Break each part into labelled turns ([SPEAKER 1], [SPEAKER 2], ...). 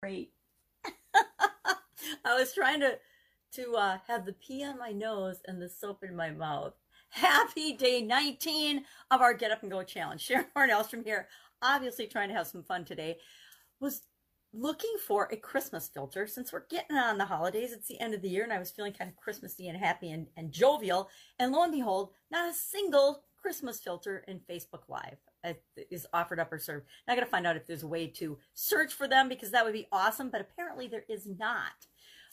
[SPEAKER 1] great. I was trying to to uh, have the pee on my nose and the soap in my mouth. Happy day 19 of our Get Up and Go challenge. Sharon Hornellstrom here, obviously trying to have some fun today. Was looking for a Christmas filter since we're getting on the holidays. It's the end of the year and I was feeling kind of Christmassy and happy and, and jovial. And lo and behold, not a single Christmas filter in Facebook Live is offered up or served. Now I got to find out if there's a way to search for them because that would be awesome, but apparently there is not.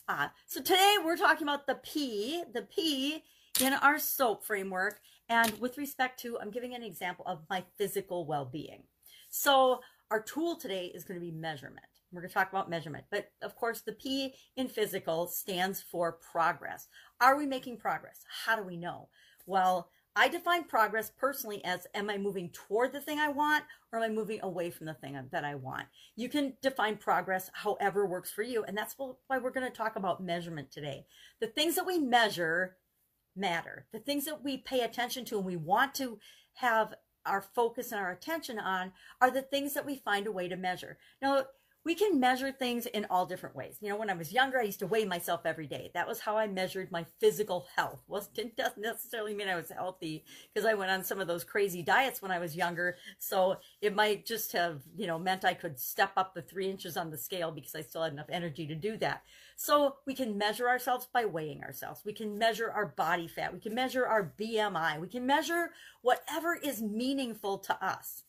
[SPEAKER 1] Uh, so today we're talking about the P, the P in our SOAP framework. And with respect to, I'm giving an example of my physical well-being. So our tool today is going to be measurement. We're going to talk about measurement. But of course, the P in physical stands for progress. Are we making progress? How do we know? Well, I define progress personally as am I moving toward the thing I want or am I moving away from the thing that I want? You can define progress however works for you. And that's why we're going to talk about measurement today. The things that we measure matter. The things that we pay attention to and we want to have our focus and our attention on are the things that we find a way to measure. Now, we can measure things in all different ways. You know, when I was younger, I used to weigh myself every day. That was how I measured my physical health. Well, it didn't necessarily mean I was healthy because I went on some of those crazy diets when I was younger. So it might just have, you know, meant I could step up the three inches on the scale because I still had enough energy to do that. So we can measure ourselves by weighing ourselves. We can measure our body fat. We can measure our BMI. We can measure whatever is meaningful to us.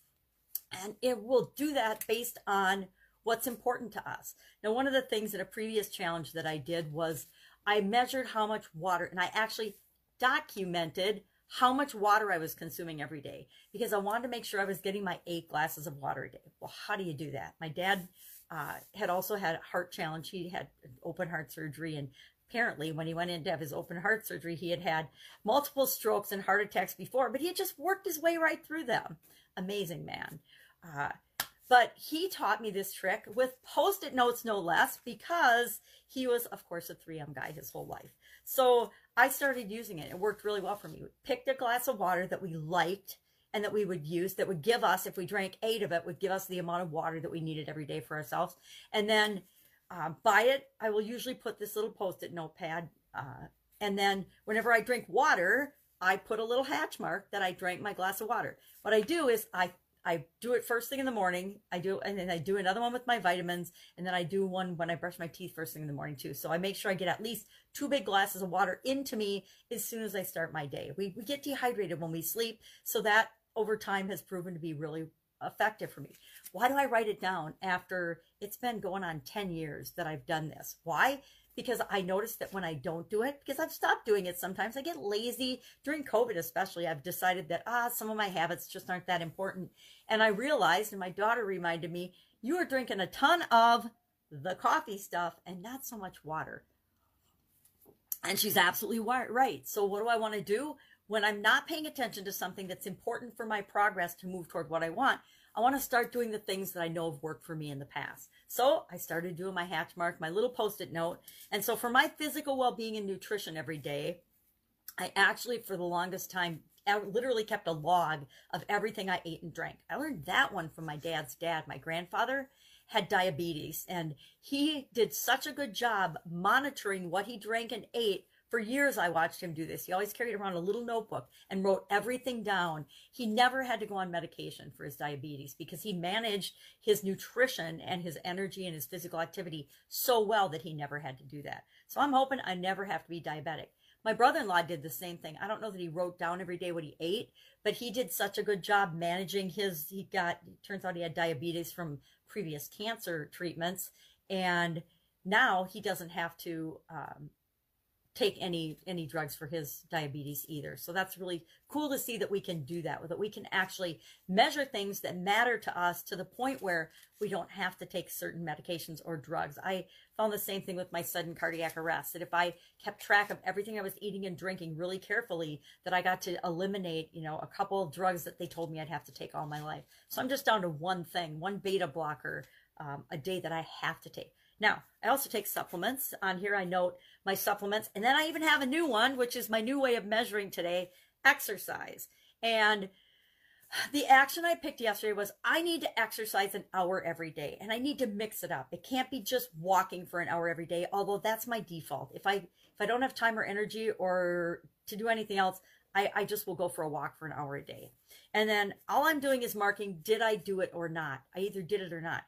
[SPEAKER 1] And it will do that based on what's important to us. Now, one of the things in a previous challenge that I did was I measured how much water, and I actually documented how much water I was consuming every day because I wanted to make sure I was getting my eight glasses of water a day. Well, how do you do that? My dad uh, had also had a heart challenge. He had open heart surgery, and apparently, when he went in to have his open heart surgery, he had had multiple strokes and heart attacks before, but he had just worked his way right through them. Amazing man. Uh, but he taught me this trick with post-it notes, no less, because he was, of course, a 3M guy his whole life. So I started using it. It worked really well for me. We picked a glass of water that we liked and that we would use that would give us, if we drank eight of it, would give us the amount of water that we needed every day for ourselves. And then uh, by it, I will usually put this little post-it notepad. Uh, and then whenever I drink water, I put a little hatch mark that I drank my glass of water. What I do is I I do it first thing in the morning. I do, and then I do another one with my vitamins, and then I do one when I brush my teeth first thing in the morning too. So I make sure I get at least two big glasses of water into me as soon as I start my day. We, we get dehydrated when we sleep, so that over time has proven to be really effective for me. Why do I write it down after it's been going on 10 years that I've done this? Why? Because I noticed that when I don't do it, because I've stopped doing it sometimes, I get lazy. During COVID, especially, I've decided that, ah, some of my habits just aren't that important. And I realized, and my daughter reminded me, you are drinking a ton of the coffee stuff and not so much water. And she's absolutely right. So, what do I want to do? When I'm not paying attention to something that's important for my progress to move toward what I want, I want to start doing the things that I know have worked for me in the past. So I started doing my hatch mark, my little post-it note. And so for my physical well-being and nutrition every day, I actually, for the longest time, literally kept a log of everything I ate and drank. I learned that one from my dad's dad. My grandfather had diabetes and he did such a good job monitoring what he drank and ate for years, I watched him do this. He always carried around a little notebook and wrote everything down. He never had to go on medication for his diabetes because he managed his nutrition and his energy and his physical activity so well that he never had to do that. So I'm hoping I never have to be diabetic. My brother-in-law did the same thing. I don't know that he wrote down every day what he ate, but he did such a good job managing his, he got, turns out he had diabetes from previous cancer treatments. And now he doesn't have to um, take any any drugs for his diabetes either. So that's really cool to see that we can do that, that we can actually measure things that matter to us to the point where we don't have to take certain medications or drugs. I found the same thing with my sudden cardiac arrest, that if I kept track of everything I was eating and drinking really carefully, that I got to eliminate, you know, a couple of drugs that they told me I'd have to take all my life. So I'm just down to one thing, one beta blocker um, a day that I have to take. Now, I also take supplements. On here, I note my supplements. And then I even have a new one, which is my new way of measuring today exercise. And the action I picked yesterday was I need to exercise an hour every day and I need to mix it up. It can't be just walking for an hour every day, although that's my default. If I if I don't have time or energy or to do anything else, I, I just will go for a walk for an hour a day. And then all I'm doing is marking did I do it or not? I either did it or not.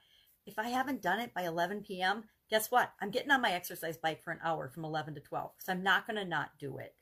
[SPEAKER 1] If I haven't done it by 11 p.m., guess what? I'm getting on my exercise bike for an hour from 11 to 12 because I'm not going to not do it.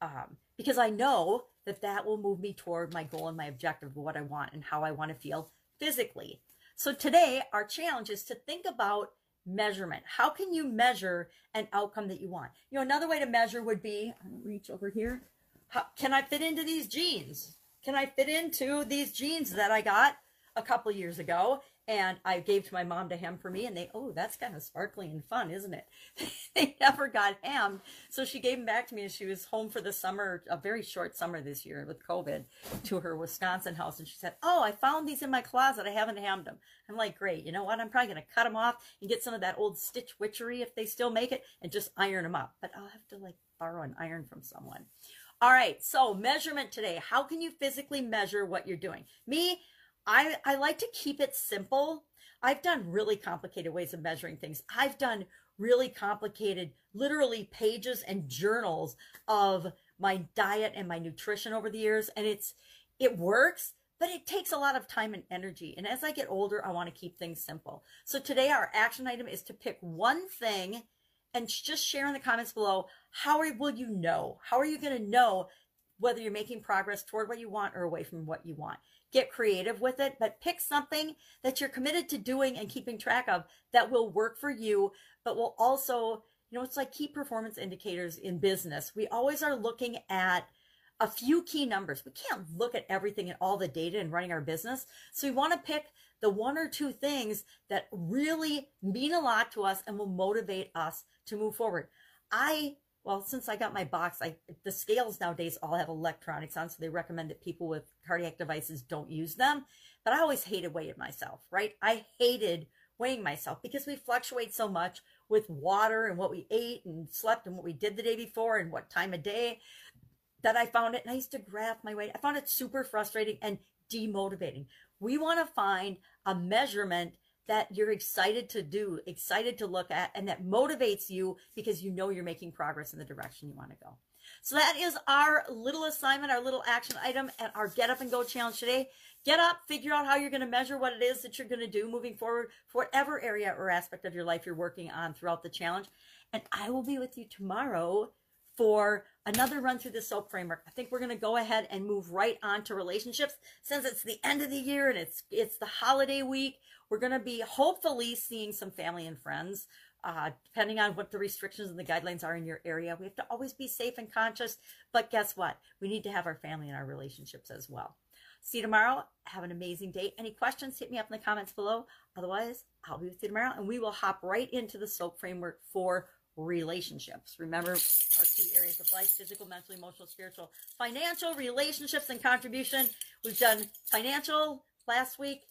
[SPEAKER 1] Um, because I know that that will move me toward my goal and my objective of what I want and how I want to feel physically. So today, our challenge is to think about measurement. How can you measure an outcome that you want? You know, another way to measure would be, reach over here. How, can I fit into these jeans? Can I fit into these jeans that I got a couple years ago? And I gave to my mom to hem for me, and they, oh, that's kind of sparkly and fun, isn't it? they never got hemmed, so she gave them back to me, and she was home for the summer, a very short summer this year with COVID, to her Wisconsin house, and she said, oh, I found these in my closet, I haven't hemmed them. I'm like, great, you know what? I'm probably gonna cut them off and get some of that old stitch witchery if they still make it, and just iron them up. But I'll have to like borrow an iron from someone. All right, so measurement today. How can you physically measure what you're doing? Me, I, I like to keep it simple. I've done really complicated ways of measuring things. I've done really complicated, literally pages and journals of my diet and my nutrition over the years. And it's, it works, but it takes a lot of time and energy. And as I get older, I want to keep things simple. So today our action item is to pick one thing and just share in the comments below. How will you know? How are you going to know whether you're making progress toward what you want or away from what you want? get creative with it, but pick something that you're committed to doing and keeping track of that will work for you, but will also, you know, it's like key performance indicators in business. We always are looking at a few key numbers. We can't look at everything and all the data in running our business. So we want to pick the one or two things that really mean a lot to us and will motivate us to move forward. I well, since I got my box, I the scales nowadays all have electronics on, so they recommend that people with cardiac devices don't use them. But I always hated weighing myself, right? I hated weighing myself because we fluctuate so much with water and what we ate and slept and what we did the day before and what time of day that I found it. And I used to graph my weight. I found it super frustrating and demotivating. We want to find a measurement that you're excited to do, excited to look at, and that motivates you because you know you're making progress in the direction you want to go. So that is our little assignment, our little action item and our Get Up and Go challenge today. Get up, figure out how you're going to measure what it is that you're going to do moving forward for whatever area or aspect of your life you're working on throughout the challenge. And I will be with you tomorrow for another run through the SOAP framework. I think we're going to go ahead and move right on to relationships since it's the end of the year and it's it's the holiday week. We're going to be hopefully seeing some family and friends. Uh, depending on what the restrictions and the guidelines are in your area, we have to always be safe and conscious. But guess what? We need to have our family and our relationships as well. See you tomorrow. Have an amazing day. Any questions, hit me up in the comments below. Otherwise, I'll be with you tomorrow and we will hop right into the SOAP framework for relationships. Remember our key areas of life physical, mental, emotional, spiritual, financial, relationships, and contribution. We've done financial last week,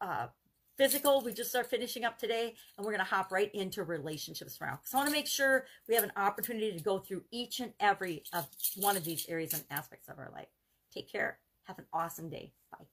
[SPEAKER 1] uh, physical, we just are finishing up today, and we're going to hop right into relationships now. So I want to make sure we have an opportunity to go through each and every of one of these areas and aspects of our life. Take care. Have an awesome day. Bye.